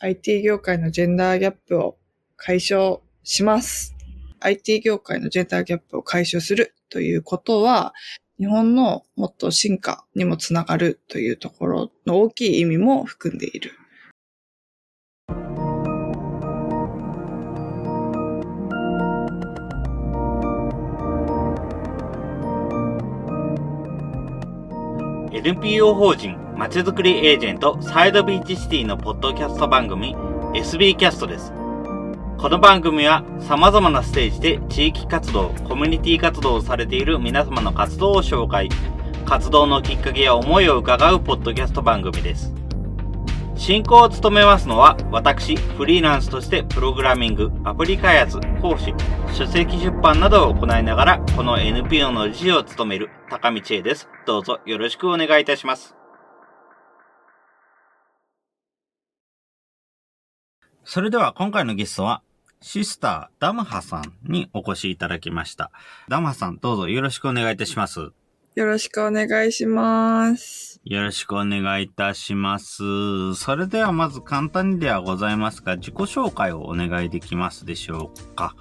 IT 業界のジェンダーギャップを解消します。IT 業界のジェンダーギャップを解消するということは、日本のもっと進化にもつながるというところの大きい意味も含んでいる。NPO 法人まちづくりエージェントサイドビーチシティのポッドキャスト番組 SB キャストです。この番組は様々なステージで地域活動、コミュニティ活動をされている皆様の活動を紹介、活動のきっかけや思いを伺うポッドキャスト番組です。進行を務めますのは、私、フリーランスとしてプログラミング、アプリ開発、講師、書籍出版などを行いながら、この NPO の理事を務める高道恵です。どうぞよろしくお願いいたします。それでは今回のゲストは、シスターダムハさんにお越しいただきました。ダムハさん、どうぞよろしくお願いいたします。よろしくお願いします。よろしくお願いいたします。それではまず簡単にではございますが、自己紹介をお願いできますでしょうか？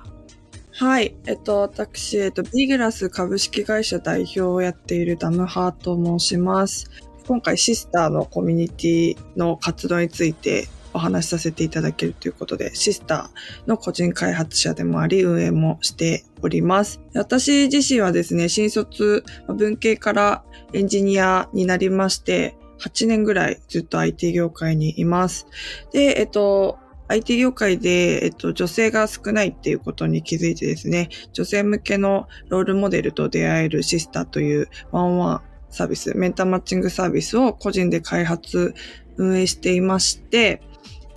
はい。えっと、私、えっと、ビグラス株式会社代表をやっているダムハーと申します。今回シスターのコミュニティの活動についてお話しさせていただけるということで、シスターの個人開発者でもあり、運営もしております。私自身はですね、新卒、文系からエンジニアになりまして、8年ぐらいずっと IT 業界にいます。で、えっと、IT 業界で、えっと、女性が少ないっていうことに気づいてですね、女性向けのロールモデルと出会えるシスターというワンワンサービス、メンターマッチングサービスを個人で開発、運営していまして、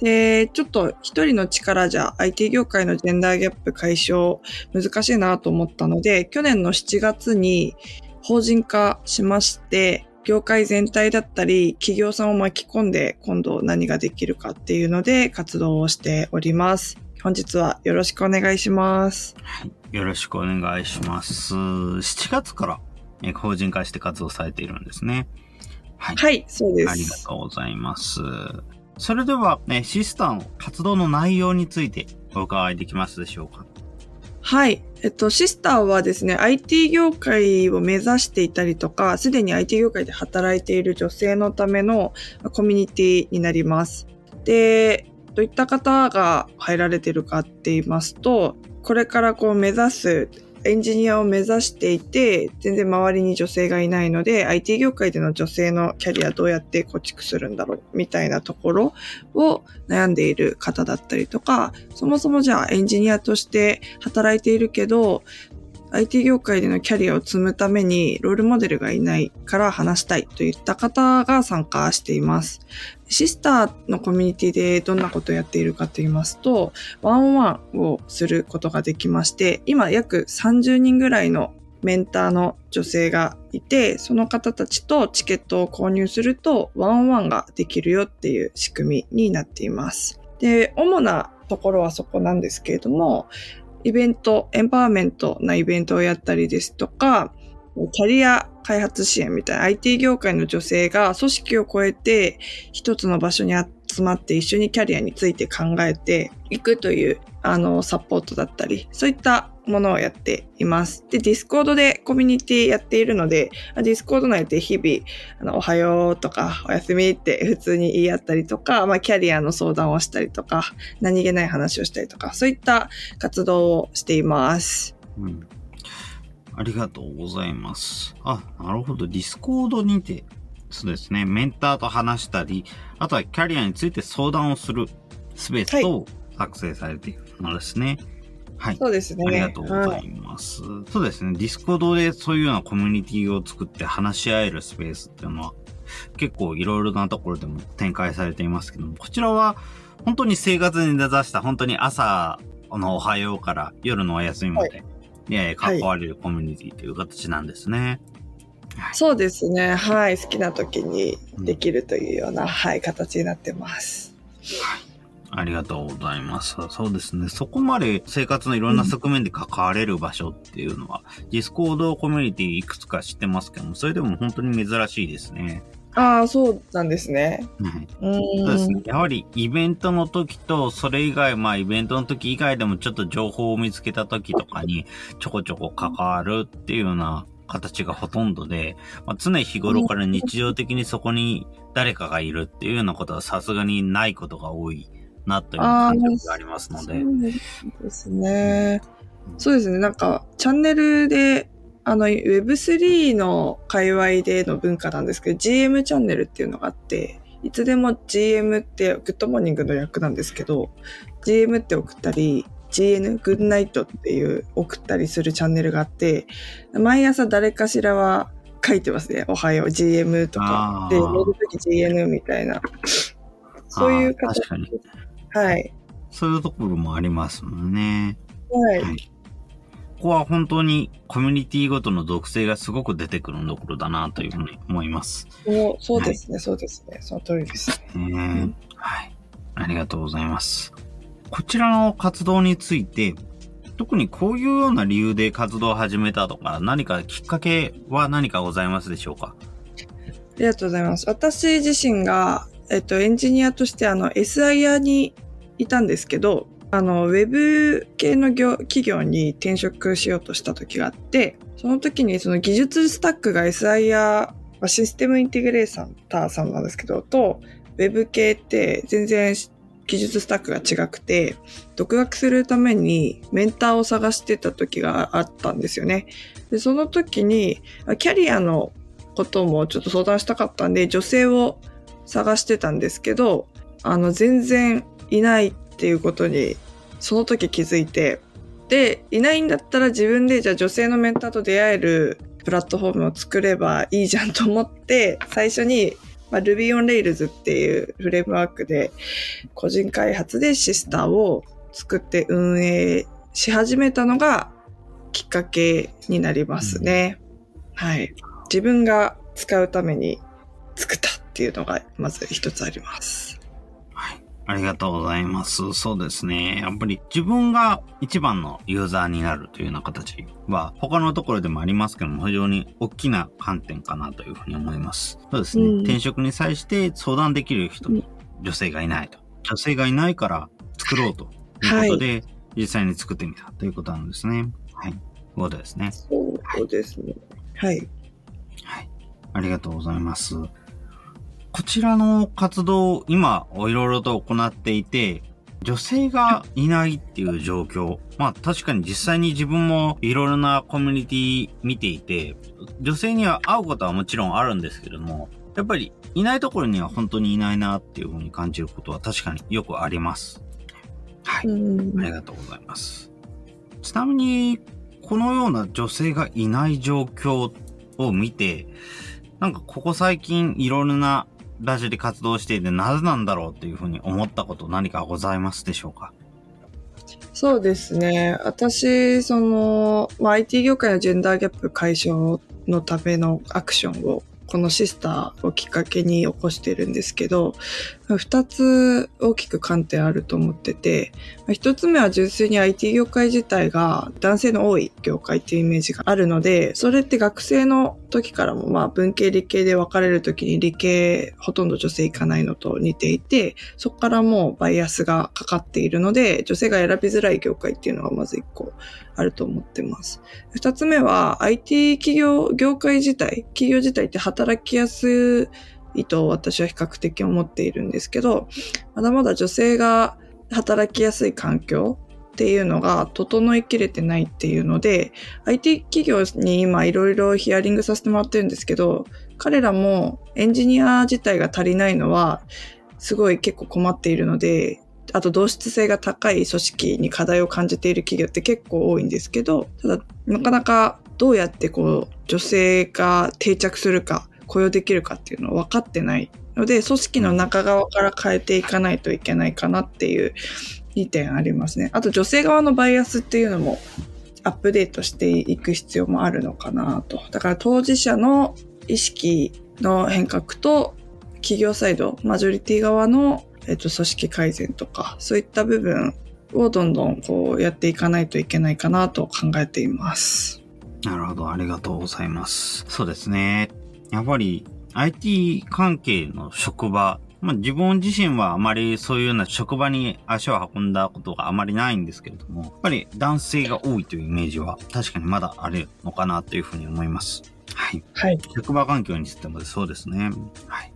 で、ちょっと一人の力じゃ IT 業界のジェンダーギャップ解消難しいなと思ったので、去年の7月に法人化しまして、業界全体だったり、企業さんを巻き込んで今度何ができるかっていうので活動をしております。本日はよろしくお願いします。はい。よろしくお願いします。7月から法人化して活動されているんですね。はい。はい、そうです。ありがとうございます。それでは、ね、シスターの活動の内容についてお伺いできますでしょうか？はい。えっと、シスターはですね、IT 業界を目指していたりとか、すでに IT 業界で働いている女性のためのコミュニティになります。で、どういった方が入られているかって言いますと、これからこう目指すエンジニアを目指していて、全然周りに女性がいないので、IT 業界での女性のキャリアどうやって構築するんだろうみたいなところを悩んでいる方だったりとか、そもそもじゃあエンジニアとして働いているけど、IT 業界でのキャリアを積むためにロールモデルがいないから話したいといった方が参加しています。シスターのコミュニティでどんなことをやっているかと言いますと、ワンワンをすることができまして、今約30人ぐらいのメンターの女性がいて、その方たちとチケットを購入するとワンワンができるよっていう仕組みになっています。で、主なところはそこなんですけれども、イベント、エンパワーメントなイベントをやったりですとか、キャリア開発支援みたいな IT 業界の女性が組織を超えて一つの場所に集まって一緒にキャリアについて考えていくというあのサポートだったり、そういったものをやっています。で、 Discord でコミュニティやっているので、 Discord 内で日々、あの、おはようとか、おやすみって普通に言い合ったりとか、まあ、キャリアの相談をしたりとか、何気ない話をしたりとか、そういった活動をしています。うん。ありがとうございます。あ、なるほど。ディスコードにて、そうですね、メンターと話したり、あとはキャリアについて相談をするスペースと作成されているのですね。はいはい。そうですね。ありがとうございます。はい、そうですね。 Discord でそういうようなコミュニティを作って話し合えるスペースっていうのは結構いろいろなところでも展開されていますけども、こちらは本当に生活に根ざした本当に朝のおはようから夜のお休みまで、はい、関われるコミュニティという形なんですね。はい、そうですね。はい。好きな時にできるというような、うん、はい、形になってます。はい。ありがとうございます。そうですね。そこまで生活のいろんな側面で関われる場所っていうのは、 Discord コミュニティいくつか知ってますけども、それでも本当に珍しいですね。ああ、そうなんですね。はい。うん。そうですね。やはりイベントの時と、それ以外、まあイベントの時以外でもちょっと情報を見つけた時とかにちょこちょこ関わるっていうような形がほとんどで、まあ、常日頃から日常的にそこに誰かがいるっていうようなことはさすがにないことが多いなという感覚がありますので。そうですね。そうですね。なんか、チャンネルで、あの、Web3 の界隈での文化なんですけど、GM チャンネルっていうのがあって、いつでも GM って、 good morning の略なんですけど、GM って送ったり、GN、グッドナイトっていう送ったりするチャンネルがあって、毎朝誰かしらは書いてますね。おはよう、GM とか。で、寝るとき GN みたいな。そういう形確かに。はい。そういうところもありますもんね。はい。はいここは本当にコミュニティごとの属性がすごく出てくるところだなというふうに思います。そうそうですね、そうですね。その通りですね。ねはい。ありがとうございます。こちらの活動について、特にこういうような理由で活動を始めたとか、何かきっかけは何かございますでしょうか？ありがとうございます。私自身が、えっと、エンジニアとして、あの、SIR にいたんですけど、あの、ウェブ系の業企業に転職しようとした時があって、その時にその技術スタックが SIR、システムインテグレーターさんなんですけど、と、ウェブ系って全然技術スタックが違くて、独学するためにメンターを探してた時があったんですよね。で、その時に、キャリアのこともちょっと相談したかったんで、女性を探してたんですけど、あの、全然いないっていうことに、その時気づいて、で、いないんだったら自分でじゃあ女性のメンターと出会えるプラットフォームを作ればいいじゃんと思って、最初に、まあ、Ruby on Rails っていうフレームワークで、個人開発でシスターを作って運営し始めたのがきっかけになりますね。はい。自分が使うために作ったっていうのがまず一つあります。はい。ありがとうございます。そうですね。やっぱり自分が一番のユーザーになるというような形は他のところでもありますけども非常に大きな観点かなというふうに思います。そうですね。うん転職に際して相談できる人、うん女性がいないと。女性がいないから作ろうということで、実際に作ってみたということなんですね。はい。ということですね。そうですね。はい。はい。ありがとうございます。こちらの活動、今、いろいろと行っていて、女性がいないっていう状況。まあ確かに実際に自分もいろいろなコミュニティ見ていて、女性には会うことはもちろんあるんですけれども、やっぱりいないところには本当にいないなっていうふうに感じることは確かによくあります。はい。うんありがとうございます。ちなみに、このような女性がいない状況を見て、なんかここ最近いろいろなラジオで活動していてなぜなんだろうっていうふうに思ったこと何かございますでしょうか？そうですね。私、その、まあ、IT 業界のジェンダーギャップ解消のためのアクションを、このシスターをきっかけに起こしてるんですけど、二つ大きく観点あると思ってて、一つ目は純粋に IT 業界自体が男性の多い業界っていうイメージがあるので、それって学生の時からもまあ文系理系で分かれる時に理系ほとんど女性いかないのと似ていて、そこからもうバイアスがかかっているので、女性が選びづらい業界っていうのがまず一個あると思ってます。二つ目は IT 企業、業界自体、企業自体って働きやすいと私は比較的思っているんですけど、まだまだ女性が働きやすい環境っていうのが整いきれてないっていうので、IT 企業に今いろいろヒアリングさせてもらってるんですけど、彼らもエンジニア自体が足りないのは、すごい結構困っているので、あと同質性が高い組織に課題を感じている企業って結構多いんですけど、ただなかなかどうやってこう女性が定着するか、雇用できるかっていうのは分かってないので、組織の中側から変えていかないといけないかなっていう2点ありますね。あと女性側のバイアスっていうのもアップデートしていく必要もあるのかなと。だから当事者の意識の変革と企業サイド、マジョリティ側の、えっと、組織改善とか、そういった部分をどんどんこうやっていかないといけないかなと考えています。なるほど、ありがとうございます。そうですね。やっぱり IT 関係の職場、まあ、自分自身はあまりそういうような職場に足を運んだことがあまりないんですけれども、やっぱり男性が多いというイメージは確かにまだあるのかなというふうに思います。はい。はい。職場環境についてもそうですね。はい。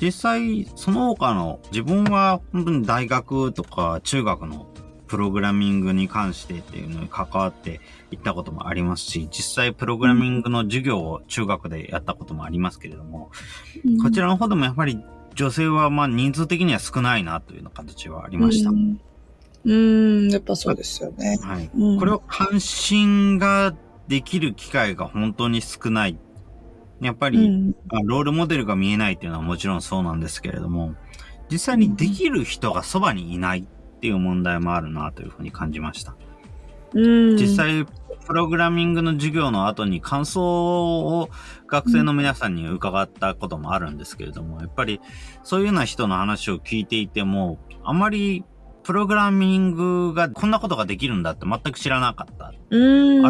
実際、その他の自分は本当に大学とか中学のプログラミングに関してっていうのに関わっていったこともありますし、実際プログラミングの授業を中学でやったこともありますけれども、うん、こちらの方でもやっぱり女性はまあ人数的には少ないなというような形はありました。うん、うんやっぱそうですよね。はい。うん、これを関心ができる機会が本当に少ない。やっぱり、うん、ロールモデルが見えないっていうのはもちろんそうなんですけれども、実際にできる人がそばにいないっていう問題もあるなというふうに感じました。実際、プログラミングの授業の後に感想を学生の皆さんに伺ったこともあるんですけれども、やっぱりそういうような人の話を聞いていても、あまりプログラミングがこんなことができるんだって全く知らなかった。あ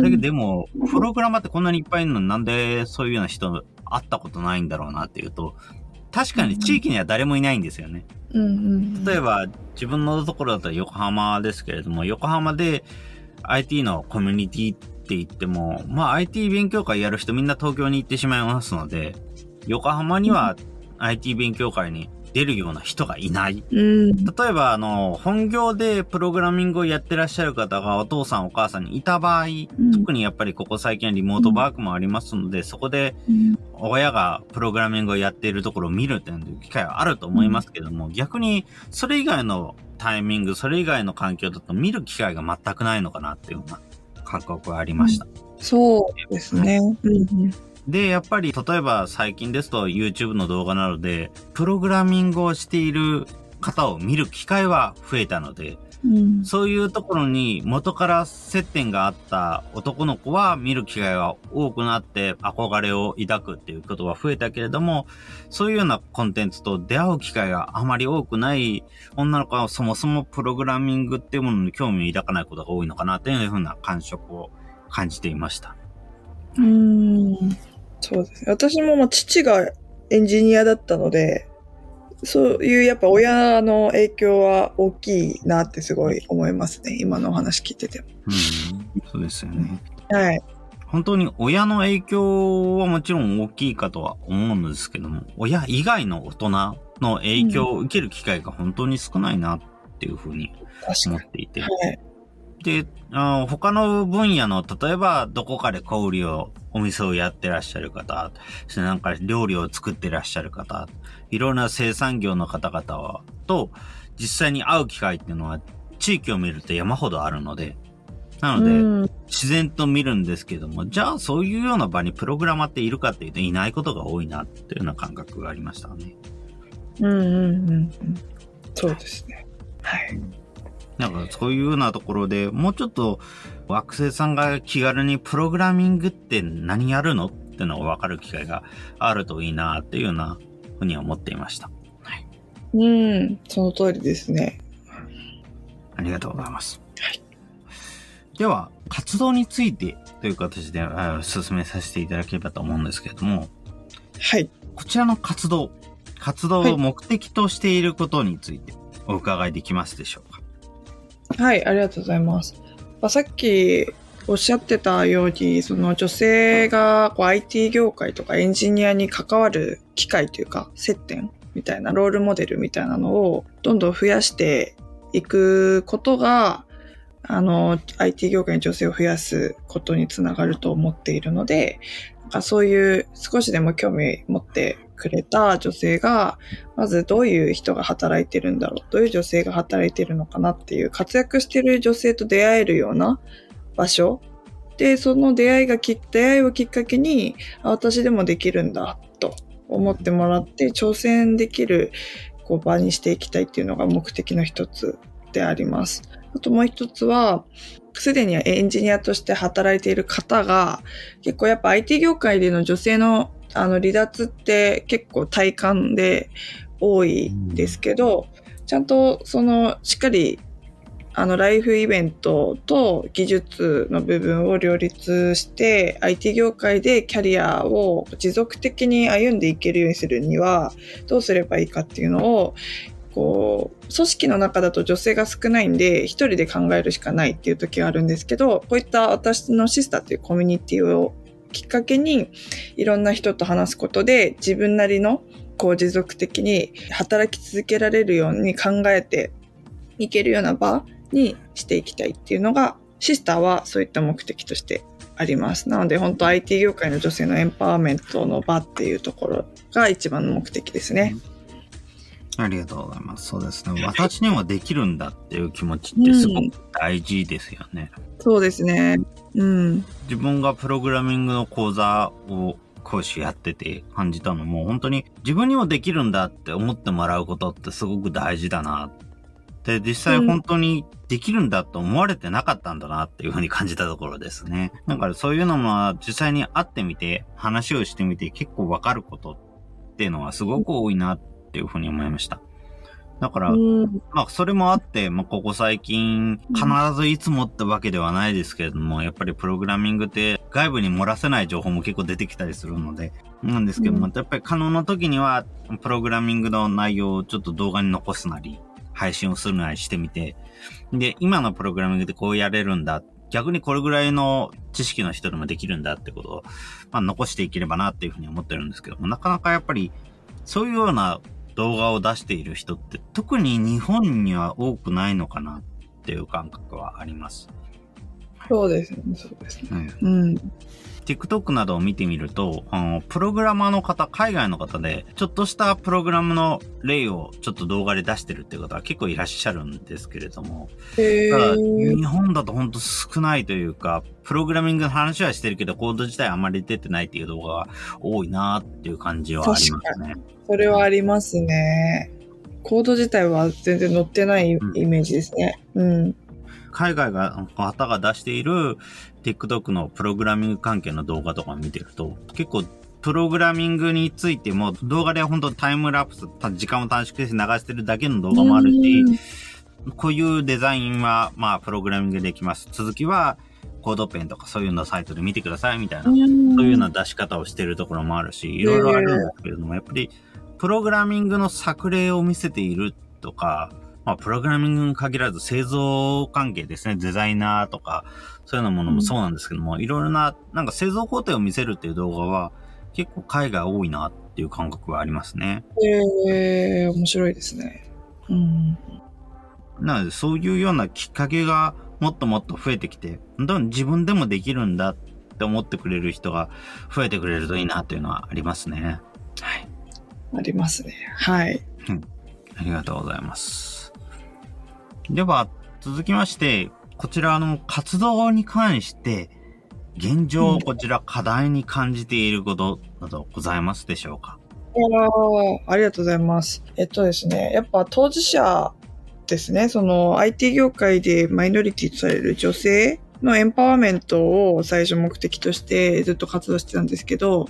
れでも、プログラマーってこんなにいっぱいいるのになんでそういうような人会ったことないんだろうなっていうと、確かに地域には誰もいないんですよね。例えば、自分のところだったら横浜ですけれども、横浜で IT のコミュニティって言っても、まあ IT 勉強会やる人みんな東京に行ってしまいますので、横浜には IT 勉強会に出るような人がいない。うん、例えば、あの、本業でプログラミングをやってらっしゃる方がお父さんお母さんにいた場合、うん、特にやっぱりここ最近リモートワークもありますので、うん、そこで親がプログラミングをやっているところを見るっていう機会はあると思いますけども、逆にそれ以外のタイミング、それ以外の環境だと見る機会が全くないのかなっていうような感覚がありました。そうですね。うんで、やっぱり、例えば最近ですと YouTube の動画などで、プログラミングをしている方を見る機会は増えたので、うん、そういうところに元から接点があった男の子は見る機会が多くなって憧れを抱くっていうことは増えたけれども、そういうようなコンテンツと出会う機会があまり多くない女の子はそもそもプログラミングっていうものに興味を抱かないことが多いのかなというふうな感触を感じていました。うん。そうですね。私もまあ父がエンジニアだったので、そういうやっぱ親の影響は大きいなってすごい思いますね。今のお話聞いてても。うん、そうですよね。はい。本当に親の影響はもちろん大きいかとは思うんですけども、親以外の大人の影響を受ける機会が本当に少ないなっていうふうに思っていて。はい、で、あ他の分野の、例えばどこかで小売りを、お店をやってらっしゃる方、そなんか料理を作ってらっしゃる方、いろんな生産業の方々は、と、実際に会う機会っていうのは、地域を見ると山ほどあるので、なので、自然と見るんですけども、じゃあそういうような場にプログラマーっているかっていうといないことが多いなっていうような感覚がありましたね。うんうんうんうん。そうですね。はい。なんかそういうようなところでもうちょっと惑星さんが気軽にプログラミングって何やるのっていうのが分かる機会があるといいなっていうようなふうに思っていました。はい。うん、その通りですね。ありがとうございます。はい。では、活動についてという形で進めさせていただければと思うんですけれども、はい。こちらの活動、活動を目的としていることについてお伺いできますでしょうか？はい、ありがとうございます。ま、さっきおっしゃってたように、その女性がこう IT 業界とかエンジニアに関わる機会というか接点みたいなロールモデルみたいなのをどんどん増やしていくことが、あの、IT 業界に女性を増やすことにつながると思っているので、なんかそういう少しでも興味持ってくれた女性が、まずどういう人が働いてるんだろう、どういう女性が働いてるのかなっていう、活躍してる女性と出会えるような場所で、その出会いがき、出会いをきっかけに、あ私でもできるんだ、と思ってもらって、挑戦できるこう場にしていきたいっていうのが目的の一つであります。あともう一つは、すでにエンジニアとして働いている方が、結構やっぱ IT 業界での女性のあの離脱って結構体感で多いんですけど、ちゃんとそのしっかりあの、ライフイベントと技術の部分を両立して、IT 業界でキャリアを持続的に歩んでいけるようにするには、どうすればいいかっていうのを、こう、組織の中だと女性が少ないんで、一人で考えるしかないっていう時があるんですけど、こういった私のシスターというコミュニティをきっかけに、いろんな人と話すことで、自分なりの、こう持続的に働き続けられるように考えていけるような場にしていきたいっていうのが、シスターはそういった目的としてあります。なので本当 IT 業界の女性のエンパワーメントの場っていうところが一番の目的ですね。ありがとうございます。そうですね。私にもできるんだっていう気持ちってすごく大事ですよね。うん、そうですね。うん。自分がプログラミングの講座を講師やってて感じたのも本当に自分にもできるんだって思ってもらうことってすごく大事だなっで、実際本当にできるんだと思われてなかったんだなっていうふうに感じたところですね。だからそういうのも実際に会ってみて、話をしてみて結構わかることっていうのはすごく多いなっていうふうに思いました。だから、まあ、それもあって、まあ、ここ最近、必ずいつもってわけではないですけれども、やっぱりプログラミングって外部に漏らせない情報も結構出てきたりするので、なんですけども、やっぱり可能な時には、プログラミングの内容をちょっと動画に残すなり、配信をするなりしてみて、で、今のプログラミングでこうやれるんだ。逆にこれぐらいの知識の人でもできるんだってことを、まあ、残していければなっていうふうに思ってるんですけども、なかなかやっぱり、そういうような動画を出している人って、特に日本には多くないのかなっていう感覚はあります。そうですね、そうですね。うん。TikTok などを見てみると、あの、プログラマーの方、海外の方で、ちょっとしたプログラムの例をちょっと動画で出してるっていう方は結構いらっしゃるんですけれども、ただ日本だと本当少ないというか、プログラミングの話はしてるけど、コード自体あまり出てないっていう動画が多いなっていう感じはありますね。それはありますね。コード自体は全然載ってないイメージですね。うん、うん海外が、方が出している TikTok のプログラミング関係の動画とか見てると、結構プログラミングについても動画で本当タイムラプス、時間を短縮して流してるだけの動画もあるし、こういうデザインは、まあ、プログラミングできます。続きは、コードペンとかそういうのサイトで見てくださいみたいな、そういうような出し方をしてるところもあるし、いろいろあるんですけれども、やっぱり、プログラミングの作例を見せているとか、まあ、プログラミングに限らず製造関係ですね、デザイナーとか、そういうようなものもそうなんですけども、いろいろな、なんか製造工程を見せるっていう動画は、結構海外多いなっていう感覚はありますね。ええー、面白いですね。うん。なので、そういうようなきっかけがもっともっと増えてきて、どんどん自分でもできるんだって思ってくれる人が増えてくれるといいなっていうのはありますね。はい。ありますね。はい。うん。ありがとうございます。では、続きまして、こちらの活動に関して、現状、こちら課題に感じていることなどございますでしょうか、あありがとうございます。えっとですね、やっぱ当事者ですね、その IT 業界でマイノリティとされる女性のエンパワーメントを最初目的としてずっと活動してたんですけど、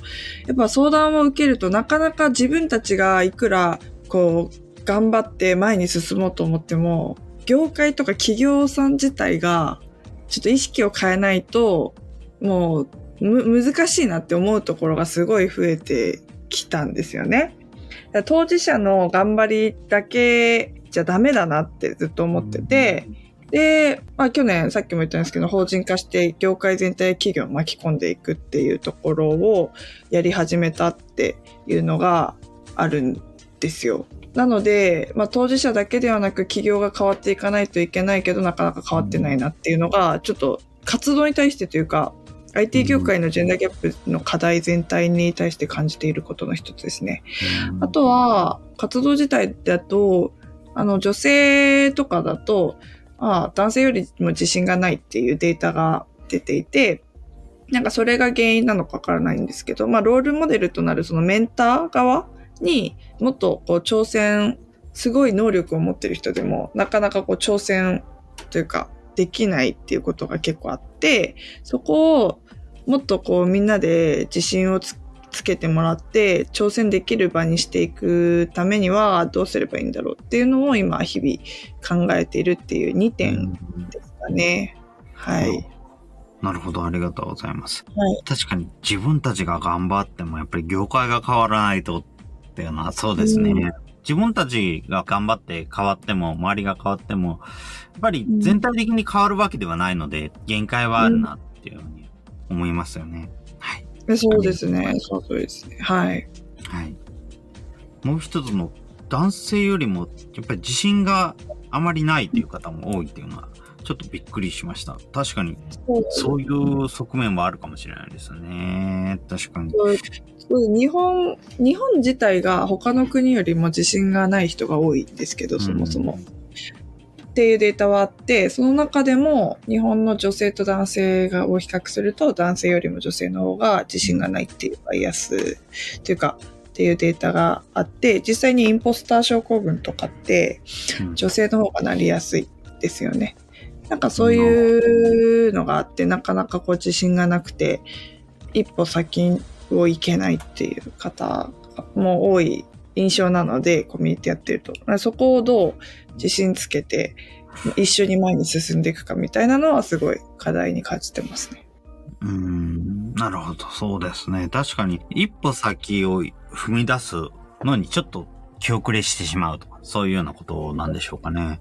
やっぱ相談を受けるとなかなか自分たちがいくらこう頑張って前に進もうと思っても、業界とか企業さん自体が、ちょっと意識を変えないと、もう、難しいなって思うところがすごい増えてきたんですよね。当事者の頑張りだけじゃダメだなってずっと思ってて、で、まあ去年さっきも言ったんですけど、法人化して業界全体企業を巻き込んでいくっていうところをやり始めたっていうのがあるんですよ。なので、まあ、当事者だけではなく企業が変わっていかないといけないけどなかなか変わってないなっていうのがちょっと活動に対してというか IT 業界のジェンダーギャップの課題全体に対して感じていることの一つですね。あとは活動自体だとあの女性とかだと、あ、男性よりも自信がないっていうデータが出ていてなんかそれが原因なのかわからないんですけど、まあロールモデルとなるそのメンター側にもっとこう挑戦、すごい能力を持ってる人でも、なかなかこう挑戦というか、できないっていうことが結構あって、そこをもっとこうみんなで自信をつつけてもらって挑戦できる場にしていくためにはどうすればいいんだろうっていうのを今日々考えているっていう2点ですかね。はい。なるほど、ありがとうございます。はい、確かに自分たちが頑張ってもやっぱり業界が変わらないとっていうのはそうですね。うん、自分たちが頑張って変わっても、周りが変わっても、やっぱり全体的に変わるわけではないので、限界はあるなっていうふうに思いますよね。はい。そうですね。そうそうですね。はい。はい。もう一つの男性よりも、やっぱり自信があまりないという方も多いっていうのは、ちょっとびっくりしました。確かに、そういう側面はあるかもしれないですね。確かに。日本、日本自体が他の国よりも自信がない人が多いんですけど、そもそも。っていうデータはあって、その中でも日本の女性と男性がを比較すると男性よりも女性の方が自信がないっていうバイアスっていうか、っていうデータがあって、実際にインポスター症候群とかって女性の方がなりやすいですよね。なんかそういうのがあって、なかなかこう自信がなくて、一歩先を行けないっていう方も多い印象なので、コミュニティやってると。そこをどう自信つけて、一緒に前に進んでいくかみたいなのはすごい課題に感じてますね。うん、なるほど、そうですね。確かに、一歩先を踏み出すのにちょっと気遅れしてしまうとか、そういうようなことなんでしょうかね。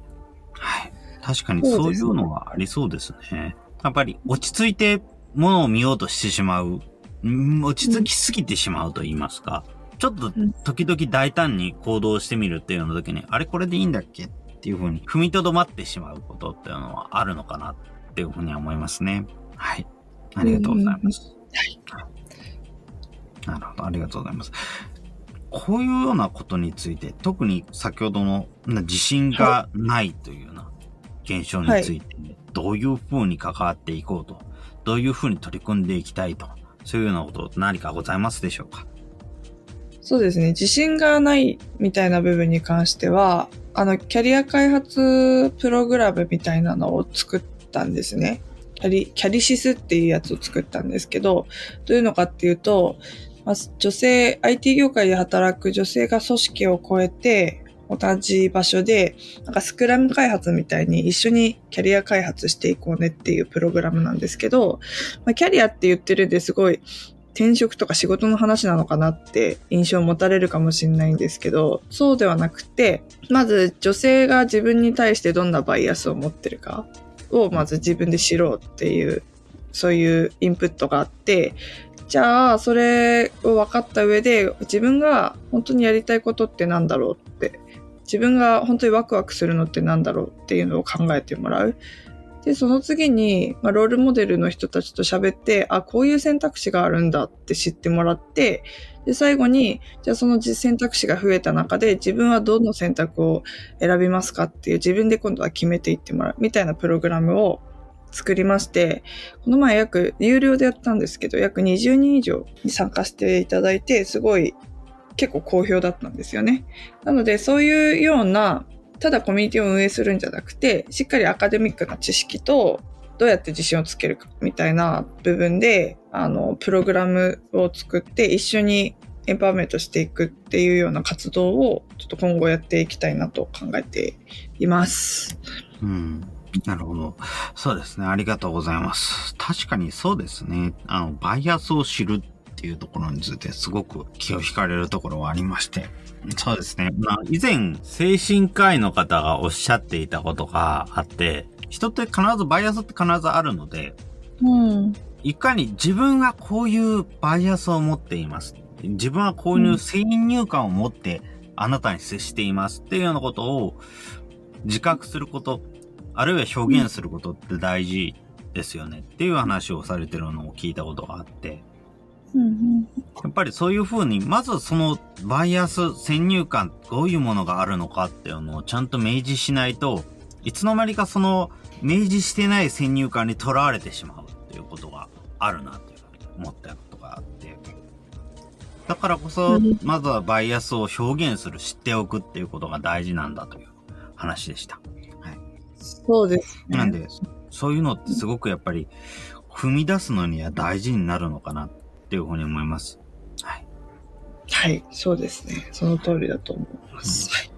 はい。確かにそういうのはありそうですね。やっぱり落ち着いてものを見ようとしてしまう。落ち着きすぎてしまうと言いますか。ちょっと時々大胆に行動してみるっていうような時に、あれこれでいいんだっけっていうふうに踏みとどまってしまうことっていうのはあるのかなっていうふうには思いますね。はい。ありがとうございます。はい。なるほど、ありがとうございます。こういうようなことについて、特に先ほどの自信がないというような現象について、どういうふうに関わっていこうと、どういうふうに取り組ん。でいきたいと、そういうようなこと何かございますでしょうか？そうですね。自信がないみたいな部分に関しては、あの、キャリア開発プログラムみたいなのを作ったんですね。キャリ、キャリシスっていうやつを作ったんですけど、どういうのかっていうと、まあ、女性、IT 業界で働く女性が組織を超えて、同じ場所で、なんかスクラム開発みたいに一緒にキャリア開発していこうねっていうプログラムなんですけど、まあ、キャリアって言ってるんですごい転職とか仕事の話なのかなって印象を持たれるかもしれないんですけど、そうではなくて、まず女性が自分に対してどんなバイアスを持ってるかをまず自分で知ろうっていう、そういうインプットがあって、じゃあ、それを分かった上で、自分が本当にやりたいことってなんだろうって自分が本当にワクワクするのって何だろうっていうのを考えてもらう。で、その次に、まあ、ロールモデルの人たちと喋って、あ、こういう選択肢があるんだって知ってもらって、で、最後に、じゃあその選択肢が増えた中で、自分はどの選択を選びますかっていう自分で今度は決めていってもらうみたいなプログラムを作りまして、この前約、有料でやったんですけど、約20人以上に参加していただいて、すごい結構好評だったんですよね。なので、そういうような、ただコミュニティを運営するんじゃなくて、しっかりアカデミックな知識と、どうやって自信をつけるかみたいな部分で、あの、プログラムを作って一緒にエンパワーメントしていくっていうような活動をちょっと今後やっていきたいなと考えています。うん。なるほど。そうですね。ありがとうございます。確かにそうですね。あの、バイアスを知るっていうところについてすごく気を引かれるところはありまして。そうですね。まあ、以前、精神科医の方がおっしゃっていたことがあって、人って必ずバイアスって必ずあるので、うん。いかに自分がこういうバイアスを持っています。自分はこういう先入観を持ってあなたに接していますっていうようなことを自覚すること、あるいは表現することって大事ですよねっていう話をされてるのを聞いたことがあって、やっぱりそういうふうに、まずそのバイアス、先入観、どういうものがあるのかっていうのをちゃんと明示しないと、いつの間にかその明示してない先入観にとらわれてしまうっていうことがあるなっていうふうに思ったことがあって。だからこそ、まずはバイアスを表現する、知っておくっていうことが大事なんだという話でした。はい。そうです、ね。なんで、そういうのってすごくやっぱり、踏み出すのには大事になるのかなっていうふうに思います。はい。はい、そうですね。その通りだと思います。はい。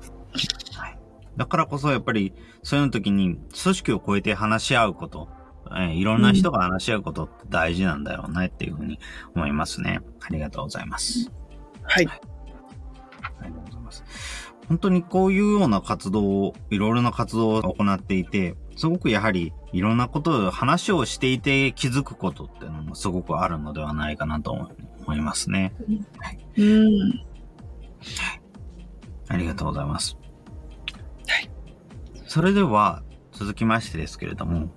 だからこそやっぱり、そういう時に組織を超えて話し合うこと、えーいろんな人が話し合うことって大事なんだよねっていうふうに思いますね。ありがとうございます。はい。ありがとうございます。本当にこういうような活動を、いろいろな活動を行っていて、すごくやはりいろんなことを話をしていて気づくことっていうのもすごくあるのではないかなと思いますね。うん。ありがとうございます。はい。それでは、続きましてですけれども、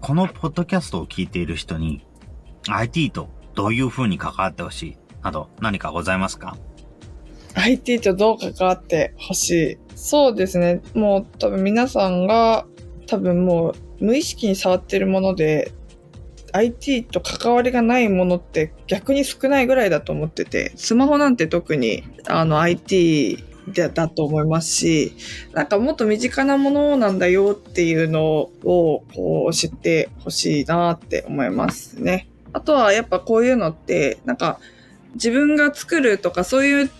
このポッドキャストを聞いている人に、IT とどういう風に関わってほしいなど何かございますか？IT とどう関わってほしい？そうですね。もう多分皆さんが多分もう無意識に触ってるもので IT と関わりがないものって逆に少ないぐらいだと思ってて、スマホなんて特にあの IT だだと思いますし、なんかもっと身近なものなんだよっていうのをこう知ってほしいなって思いますね。あとはやっぱこういうのってなんか自分が作るとかそういう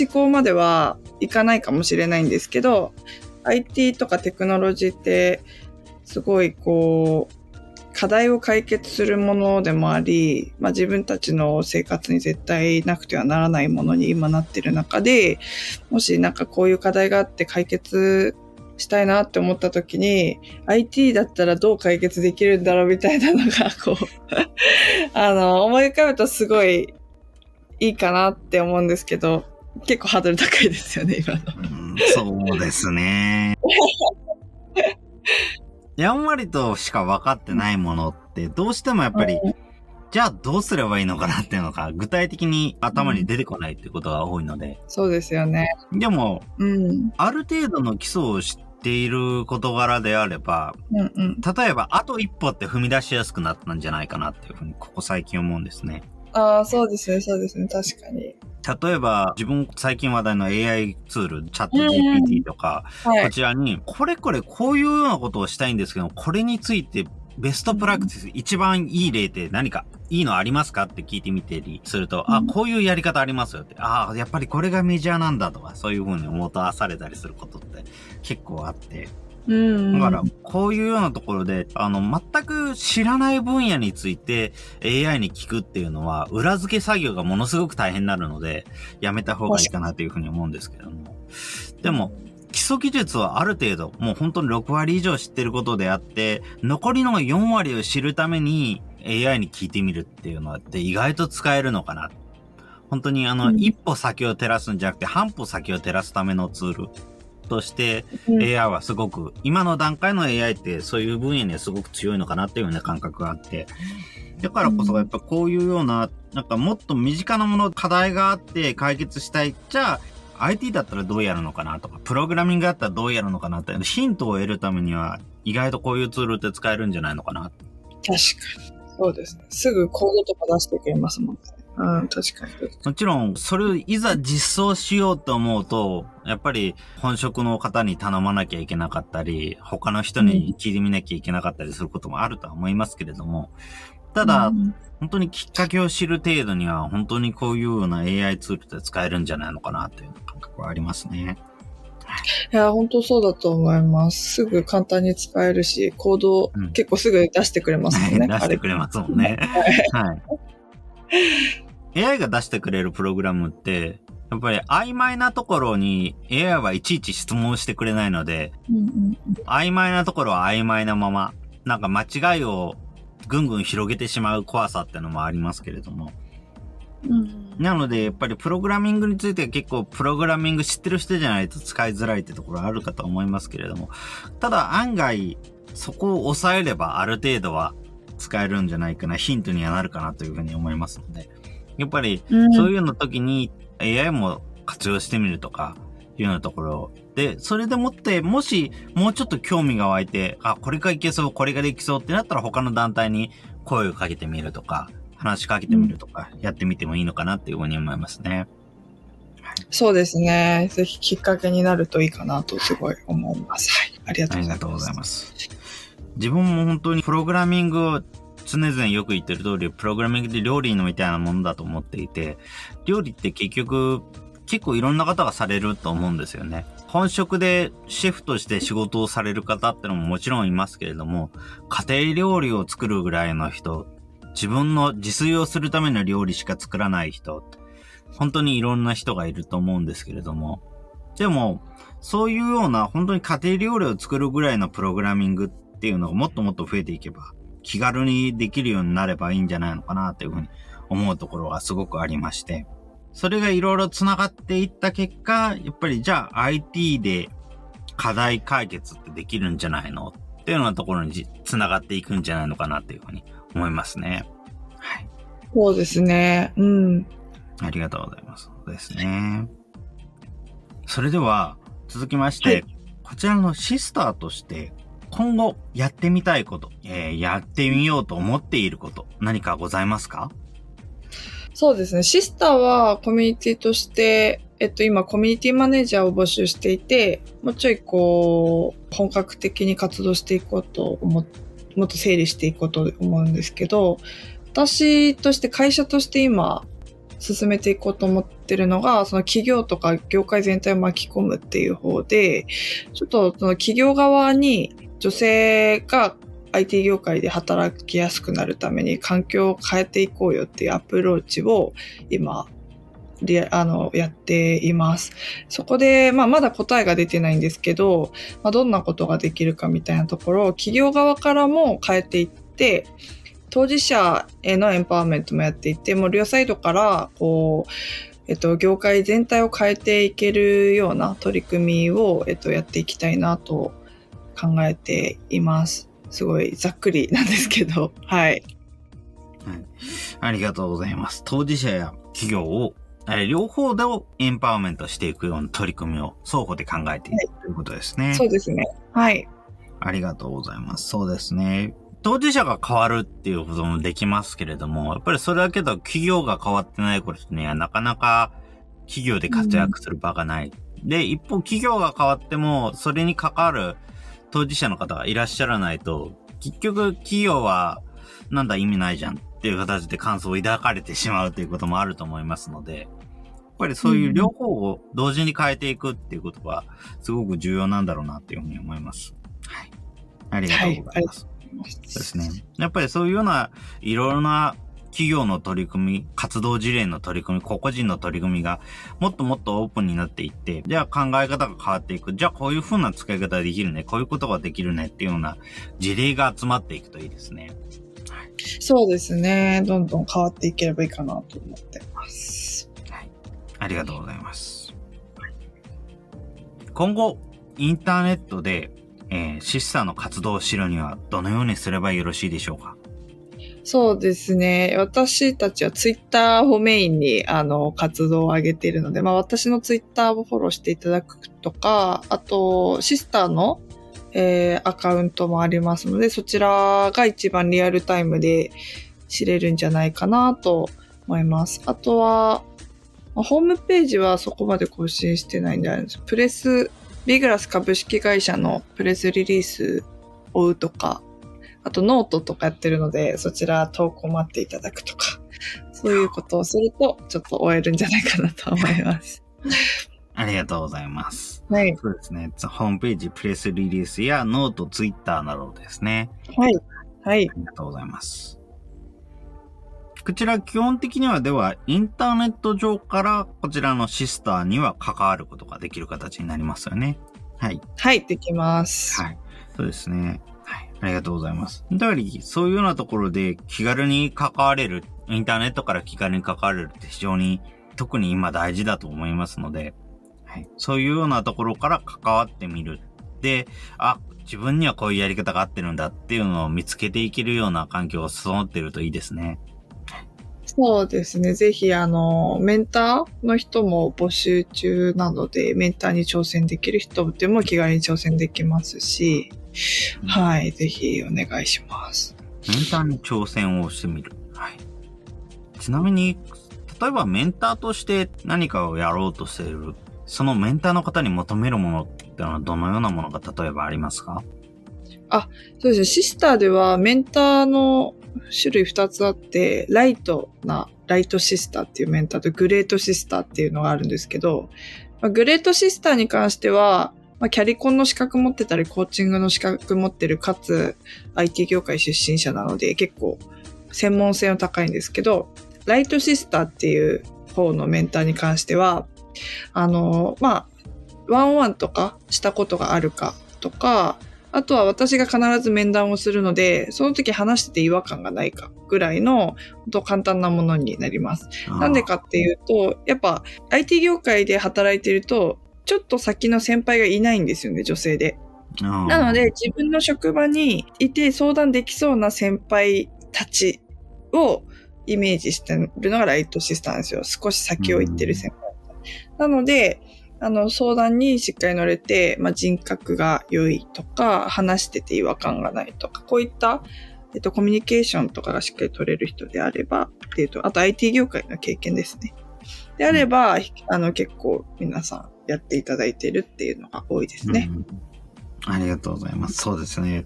思考まではいかないかもしれないんですけど IT とかテクノロジーってすごいこう課題を解決するものでもあり、まあ、自分たちの生活に絶対なくてはならないものに今なってる中でもしなんかこういう課題があって解決したいなって思った時に IT だったらどう解決できるんだろうみたいなのがこう あの思い浮かぶとすごいいいかなって思うんですけど。結構ハードル高いですよね今の。うんそうですね。やんわりとしか分かってないものって、どうしてもやっぱり、じゃあどうすればいいのかなっていうのが、具体的に頭に出てこないっていうことが多いので。そうですよね。でも、うん。ある程度の基礎を知っている事柄であれば、うんうん。例えば、あと一歩って踏み出しやすくなったんじゃないかなっていうふうに、ここ最近思うんですね。ああ、そうですね、そうですね、確かに。例えば、自分最近話題の AI ツール、チャット GPT とか、はい。こちらに、これこれこういうようなことをしたいんですけど、これについてベストプラクティス、一番いい例って何かいいのありますかって聞いてみてりすると、あ、うんこういうやり方ありますよって、ああ、やっぱりこれがメジャーなんだとか、そういうふうに思わされたりすることって結構あって。うん。だから、こういうようなところで、あの、全く知らない分野について AI に聞くっていうのは、裏付け作業がものすごく大変になるので、やめた方がいいかなというふうに思うんですけども。でも、基礎技術はある程度、もう本当に6割以上知ってることであって、残りの4割を知るために AI に聞いてみるっていうのはって意外と使えるのかな。本当にあの、うん一歩先を照らすんじゃなくて、半歩先を照らすためのツールとして、うん AI はすごく、今の段階の AI ってそういう分野にはすごく強いのかなっていうような感覚があって、だからこそやっぱこういうような、なんかもっと身近なもの、課題があって解決したい。じゃあ、IT だったらどうやるのかなとか、プログラミングだったらどうやるのかなって、ヒントを得るためには、意外とこういうツールって使えるんじゃないのかな。確かに。そうですね。すぐコードとか出してくれますもんね。うん、確かに。もちろん、それをいざ実装しようと思うと、やっぱり本職の方に頼まなきゃいけなかったり、他の人に聞いてみなきゃいけなかったりすることもあるとは思いますけれども、ただ、うん本当にきっかけを知る程度には、本当にこういうような AI ツールって使えるんじゃないのかなという感覚はありますね。いや、本当そうだと思います。すぐ簡単に使えるし、コード、うん結構すぐ出してくれますもんね。出してくれますもんね。はい。AI が出してくれるプログラムって、やっぱり曖昧なところに AI はいちいち質問してくれないので、うんうん曖昧なところは曖昧なまま、なんか間違いをぐんぐん広げてしまう怖さってのもありますけれども。うん。なので、やっぱりプログラミングについては結構プログラミング知ってる人じゃないと使いづらいってところあるかと思いますけれども、ただ案外、そこを抑えればある程度は使えるんじゃないかな、ヒントにはなるかなというふうに思いますので、やっぱりうんそういうの時に AI も活用してみるとか、いうようなところで、それでもって、もしもうちょっと興味が湧いて、あ、これがいけそう、これができそうってなったら他の団体に声をかけてみるとか、話しかけてみるとか、やってみてもいいのかなっていうふうに思いますね。そうですね。ぜひきっかけになるといいかなとすごい思います。はい。ありがとあうございます。りがとうございます。自分も本当にプログラミングを常々よく言ってる通り、プログラミングで料理のみたいなものだと思っていて、料理って結局、結構いろんな方がされると思うんですよね。本職でシェフとして仕事をされる方ってのももちろんいますけれども、家庭料理を作るぐらいの人、自分の自炊をするための料理しか作らない人、本当にいろんな人がいると思うんですけれども、でも、そういうような本当に家庭料理を作るぐらいのプログラミングっていうのがもっともっと増えていけば、気軽にできるようになればいいんじゃないのかなというふうに思うところがすごくありまして、それがいろいろ繋がっていった結果、やっぱりじゃあ IT で課題解決ってできるんじゃないのっていうようなところに繋がっていくんじゃないのかなっていうふうに思いますね。はい。そうですね。うん。ありがとうございます。そうですね。それでは、続きまして、はい、こちらのシスターとして、今後やってみたいこと、えー、やってみようと思っていること、何かございますか？そうですね。シスターはコミュニティとして、えっと、今、コミュニティマネージャーを募集していて、もうちょいこう、本格的に活動していこうと思っもっと整理していこうと思うんですけど、私として会社として今進めていこうと思ってるのが、その企業とか業界全体を巻き込むっていう方で、ちょっとその企業側に女性が IT 業界で働きやすくなるために環境を変えていこうよっていうアプローチを今あの、やっています。そこで、まあ、まだ答えが出てないんですけど、まあ、どんなことができるかみたいなところを企業側からも変えていって、当事者へのエンパワーメントもやっていて、もう両サイドから、こう、えっと、業界全体を変えていけるような取り組みを、えっと、やっていきたいなと考えています。すごいざっくりなんですけど、はい。はい。ありがとうございます。当事者や企業をえ両方でをエンパワーメントしていくような取り組みを双方で考えていく、はい、ということですね。そうですね。はい。ありがとうございます。そうですね。当事者が変わるっていうこともできますけれども、やっぱりそれだけだと企業が変わってないことにはなかなか企業で活躍する場がない。うん、で、一方企業が変わっても、それに関わる当事者の方がいらっしゃらないと、結局企業はなんだ意味ないじゃんっていう形で感想を抱かれてしまうということもあると思いますので、やっぱりそういう両方を同時に変えていくっていうことは、すごく重要なんだろうなっていうふうに思います。はい。ありがとうございます。はい、そうですね。やっぱりそういうような、いろいろな企業の取り組み、活動事例の取り組み、個々人の取り組みがもっともっとオープンになっていって、じゃあ考え方が変わっていく。じゃあこういう風な使い方できるね。こういうことができるねっていうような事例が集まっていくといいですね。そうですね。どんどん変わっていければいいかなと思ってます。はい。ありがとうございます。今後、インターネットで、えー、シスターの活動を知るにはどのようにすればよろしいでしょうか？そうですね。私たちはツイッターをメインにあの活動を上げているので、まあ私のツイッターをフォローしていただくとか、あとシスターのえー、アカウントもありますので、そちらが一番リアルタイムで知れるんじゃないかなと思います。あとは、ホームページはそこまで更新してないんであるんですか。プレス、ビグラス株式会社のプレスリリースを追うとか、あとノートとかやってるので、そちら投稿待っていただくとか、そういうことをすると、ちょっと追えるんじゃないかなと思います。ありがとうございます。はい。そうですね。ホームページ、プレスリリースや note、ツイッターなどですね。はい。はい。ありがとうございます。こちら基本的にはではインターネット上からこちらのシスターには関わることができる形になりますよね。はい。はい、できます。はい。そうですね。はい。ありがとうございます。だから、そういうようなところで気軽に関われる、インターネットから気軽に関われるって非常に特に今大事だと思いますので、はい。そういうようなところから関わってみる。で、あ、自分にはこういうやり方が合ってるんだっていうのを見つけていけるような環境が整ってるといいですね。そうですね。ぜひ、あの、メンターの人も募集中なので、メンターに挑戦できる人でも気軽に挑戦できますし、はい。ぜひお願いします。メンターに挑戦をしてみる。はい。ちなみに、例えばメンターとして何かをやろうとしているそのメンターの方に求めるものってのはどのようなものが例えばありますか？あ、そうですね。シスターではメンターの種類2つあって、ライトな、ライトシスターっていうメンターとグレートシスターっていうのがあるんですけど、まあ、グレートシスターに関しては、まあ、キャリコンの資格持ってたり、コーチングの資格持ってる、かつ IT 業界出身者なので、結構専門性の高いんですけど、ライトシスターっていう方のメンターに関しては、あの、まあ、ワンオンワンとかしたことがあるかとか、あとは私が必ず面談をするので、その時話してて違和感がないかぐらいの、本当簡単なものになります。なんでかっていうと、やっぱ IT 業界で働いてると、ちょっと先の先輩がいないんですよね、女性で。ななので、自分の職場にいて相談できそうな先輩たちをイメージしてるのがライトシスターですよ。少し先を行ってる先輩。なので、あの、相談にしっかり乗れて、まあ、人格が良いとか、話してて違和感がないとか、こういった、えっと、コミュニケーションとかがしっかり取れる人であれば、っていうと、あと IT 業界の経験ですね。であれば、あの、結構皆さんやっていただいているっていうのが多いですね。うんありがとうございます。そうですね。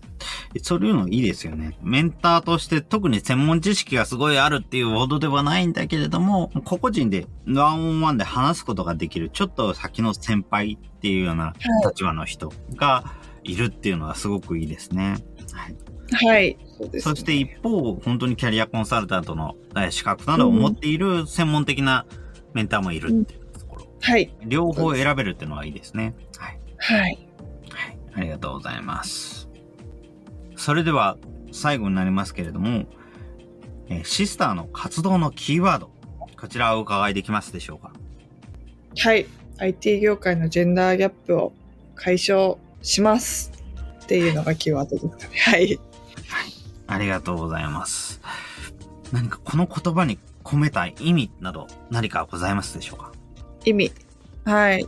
そういうのいいですよね。メンターとして特に専門知識がすごいあるっていうほどではないんだけれども、個々人でワンオンワンで話すことができる、ちょっと先の先輩っていうような立場の人がいるっていうのはすごくいいですね。はい。はい。そして一方、本当にキャリアコンサルタントのえ資格などを持っている専門的なメンターもいるって。はい。両方選べるっていうのはいいですね。はい。はい。はい。ありがとうございます。それでは最後になりますけれども、えーシスターの活動のキーワード、こちらをお伺いできますでしょうか？はい。IT 業界のジェンダーギャップを解消します。っていうのがキーワードですかね。はい。ありがとうございます。何かこの言葉に込めた意味など何かございますでしょうか？意味。はい。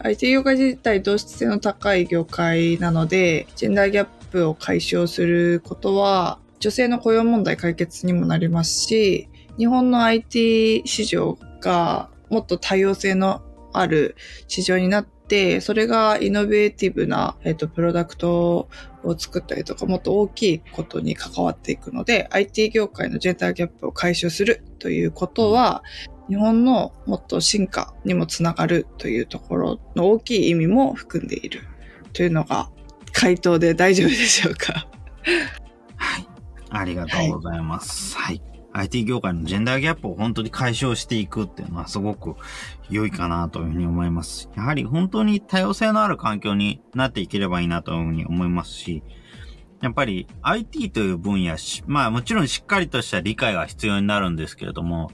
IT 業界自体同質性の高い業界なので、ジェンダーギャップを解消することは、女性の雇用問題解決にもなりますし、日本の IT 市場がもっと多様性のある市場になって、それがイノベーティブな、えっと、プロダクトを作ったりとか、もっと大きいことに関わっていくので、IT 業界のジェンダーギャップを解消するということは、日本のもっと進化にもつながるというところの大きい意味も含んでいるというのが回答で大丈夫でしょうか？はい。ありがとうございます。はい。IT 業界のジェンダーギャップを本当に解消していくっていうのはすごく良いかなというふうに思います。やはり本当に多様性のある環境になっていければいいなというふうに思いますし、やっぱり IT という分野し、まあもちろんしっかりとした理解は必要になるんですけれども、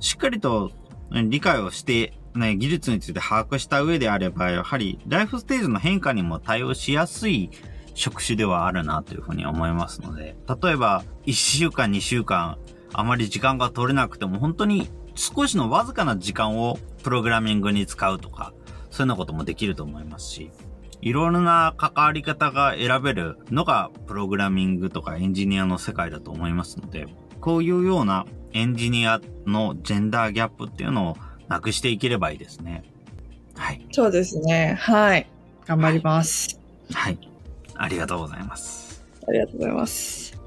しっかりと理解をして、ね、技術について把握した上であれば、やはりライフステージの変化にも対応しやすい職種ではあるなというふうに思いますので、例えば1週間2週間あまり時間が取れなくても本当に少しのわずかな時間をプログラミングに使うとか、そういうようなこともできると思いますし、いろいろな関わり方が選べるのがプログラミングとかエンジニアの世界だと思いますので、こういうようなエンジニアのジェンダーギャップっていうのをなくしていければいいですね。はい。そうですね。はい。頑張ります。はい。ありがとうございます。ありがとうございます。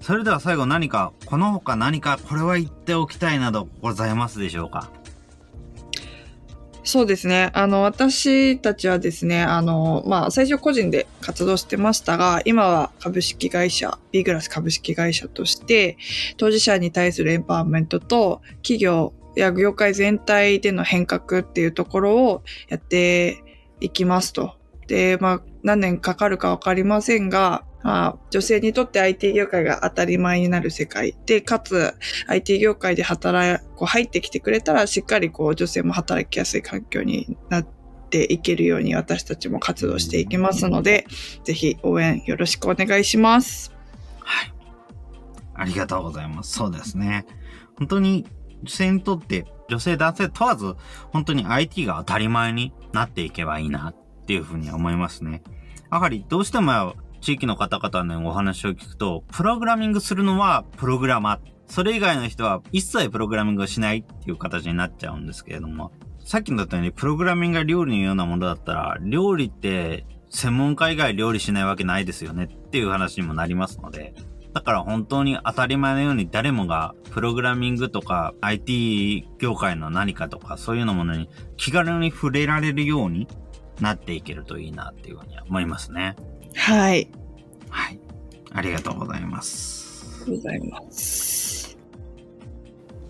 それでは最後何か、この他何かこれは言っておきたいなどございますでしょうか？そうですね。あの、私たちはですね、あの、まあ、最初個人で活動してましたが、今は株式会社、B グラス株式会社として、当事者に対するエンパワーメントと、企業や業界全体での変革っていうところをやっていきますと。で、まあ、何年かかるかわかりませんが、まあ、女性にとって IT 業界が当たり前になる世界で、かつ IT 業界で働、こう入ってきてくれたら、しっかりこう女性も働きやすい環境になっていけるように私たちも活動していきますので、ぜひ応援よろしくお願いします。はい。ありがとうございます。そうですね。本当に女性にとって、女性男性問わず、本当に IT が当たり前になっていけばいいなっていうふうに思いますね。やはりどうしても地域の方々のお話を聞くと、プログラミングするのはプログラマー。それ以外の人は一切プログラミングをしないっていう形になっちゃうんですけれども、さっきのだったようにプログラミングが料理のようなものだったら、料理って専門家以外料理しないわけないですよねっていう話にもなりますので、だから本当に当たり前のように誰もがプログラミングとか IT 業界の何かとかそういうのものに気軽に触れられるようになっていけるといいなっていうふうに思いますね。はい。はい。ありがとうございます。ありがとうございます。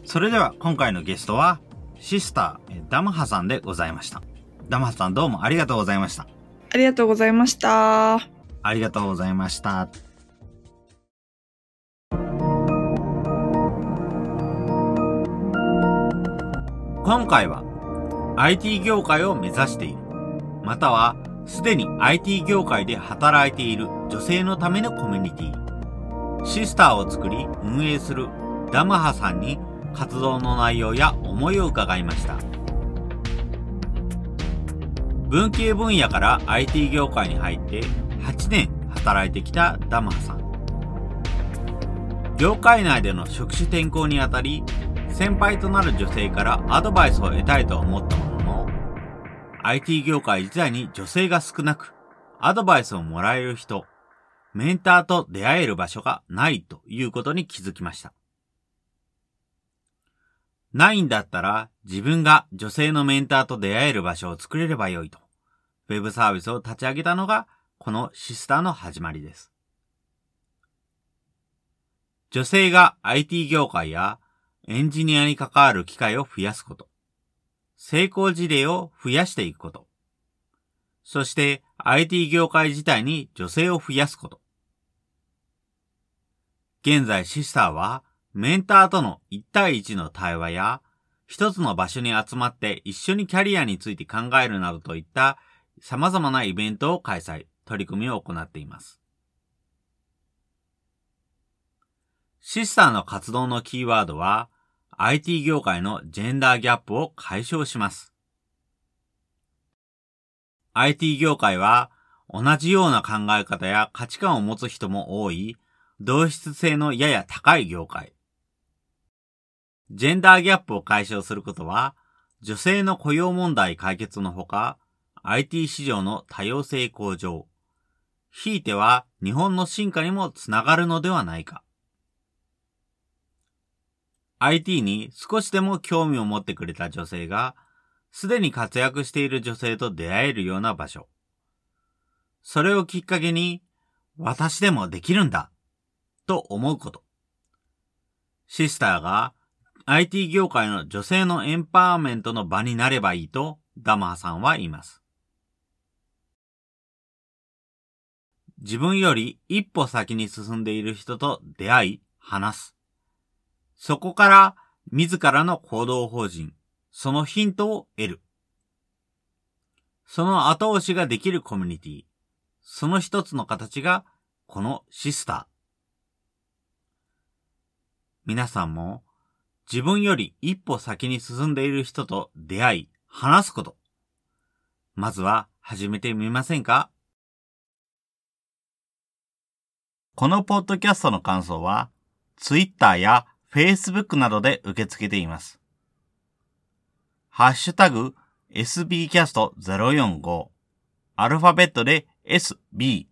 それでは今回のゲストはシスターダムハさんでございました。ダムハさんどうもありがとうございました。ありがとうございました。ありがとうございました。今回は IT 業界を目指している、またはすでに IT 業界で働いている女性のためのコミュニティ、シスターを作り運営するダムハさんに活動の内容や思いを伺いました。文系分野から IT 業界に入って8年働いてきたダムハさん。業界内での職種転向にあたり、先輩となる女性からアドバイスを得たいと思ったもの、IT 業界自体に女性が少なく、アドバイスをもらえる人、メンターと出会える場所がないということに気づきました。ないんだったら自分が女性のメンターと出会える場所を作れればよいと、ウェブサービスを立ち上げたのがこのシスターの始まりです。女性が IT 業界やエンジニアに関わる機会を増やすこと。成功事例を増やしていくこと。そして IT 業界自体に女性を増やすこと。現在シスターはメンターとの1対1の対話や一つの場所に集まって一緒にキャリアについて考えるなどといった様々なイベントを開催、取り組みを行っています。シスターの活動のキーワードは、IT 業界のジェンダーギャップを解消します。IT 業界は同じような考え方や価値観を持つ人も多い同質性のやや高い業界。ジェンダーギャップを解消することは女性の雇用問題解決のほか IT 市場の多様性向上、ひいては日本の進化にもつながるのではないか。IT に少しでも興味を持ってくれた女性が、すでに活躍している女性と出会えるような場所。それをきっかけに、私でもできるんだ、と思うこと。シスターが IT 業界の女性のエンパワーメントの場になればいいとダマーさんは言います。自分より一歩先に進んでいる人と出会い、話す。そこから自らの行動法人、そのヒントを得る。その後押しができるコミュニティ、その一つの形がこのシスター。皆さんも自分より一歩先に進んでいる人と出会い、話すこと。まずは始めてみませんか？このポッドキャストの感想は、Twitter や Facebook などで受け付けています。ハッシュタグ sbcast045 アルファベットで sbcast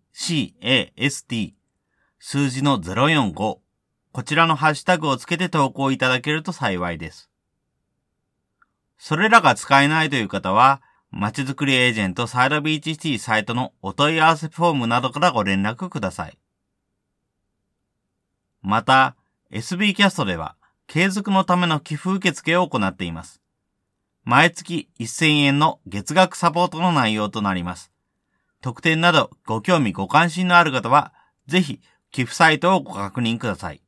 数字の045こちらのハッシュタグをつけて投稿いただけると幸いです。それらが使えないという方は、まちづくりエージェントサイドビーチシティサイトのお問い合わせフォームなどからご連絡ください。また、SB キャストでは、継続のための寄付受付を行っています。毎月1000円の月額サポートの内容となります。特典などご興味ご関心のある方は、ぜひ寄付サイトをご確認ください。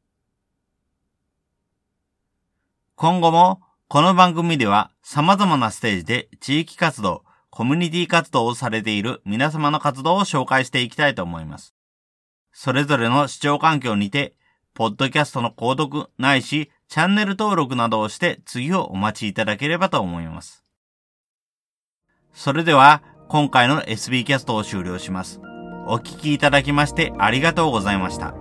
今後も、この番組では様々なステージで地域活動、コミュニティ活動をされている皆様の活動を紹介していきたいと思います。それぞれの視聴環境にてポッドキャストの購読ないし、チャンネル登録などをして次をお待ちいただければと思います。それでは、今回の SB キャストを終了します。お聴きいただきましてありがとうございました。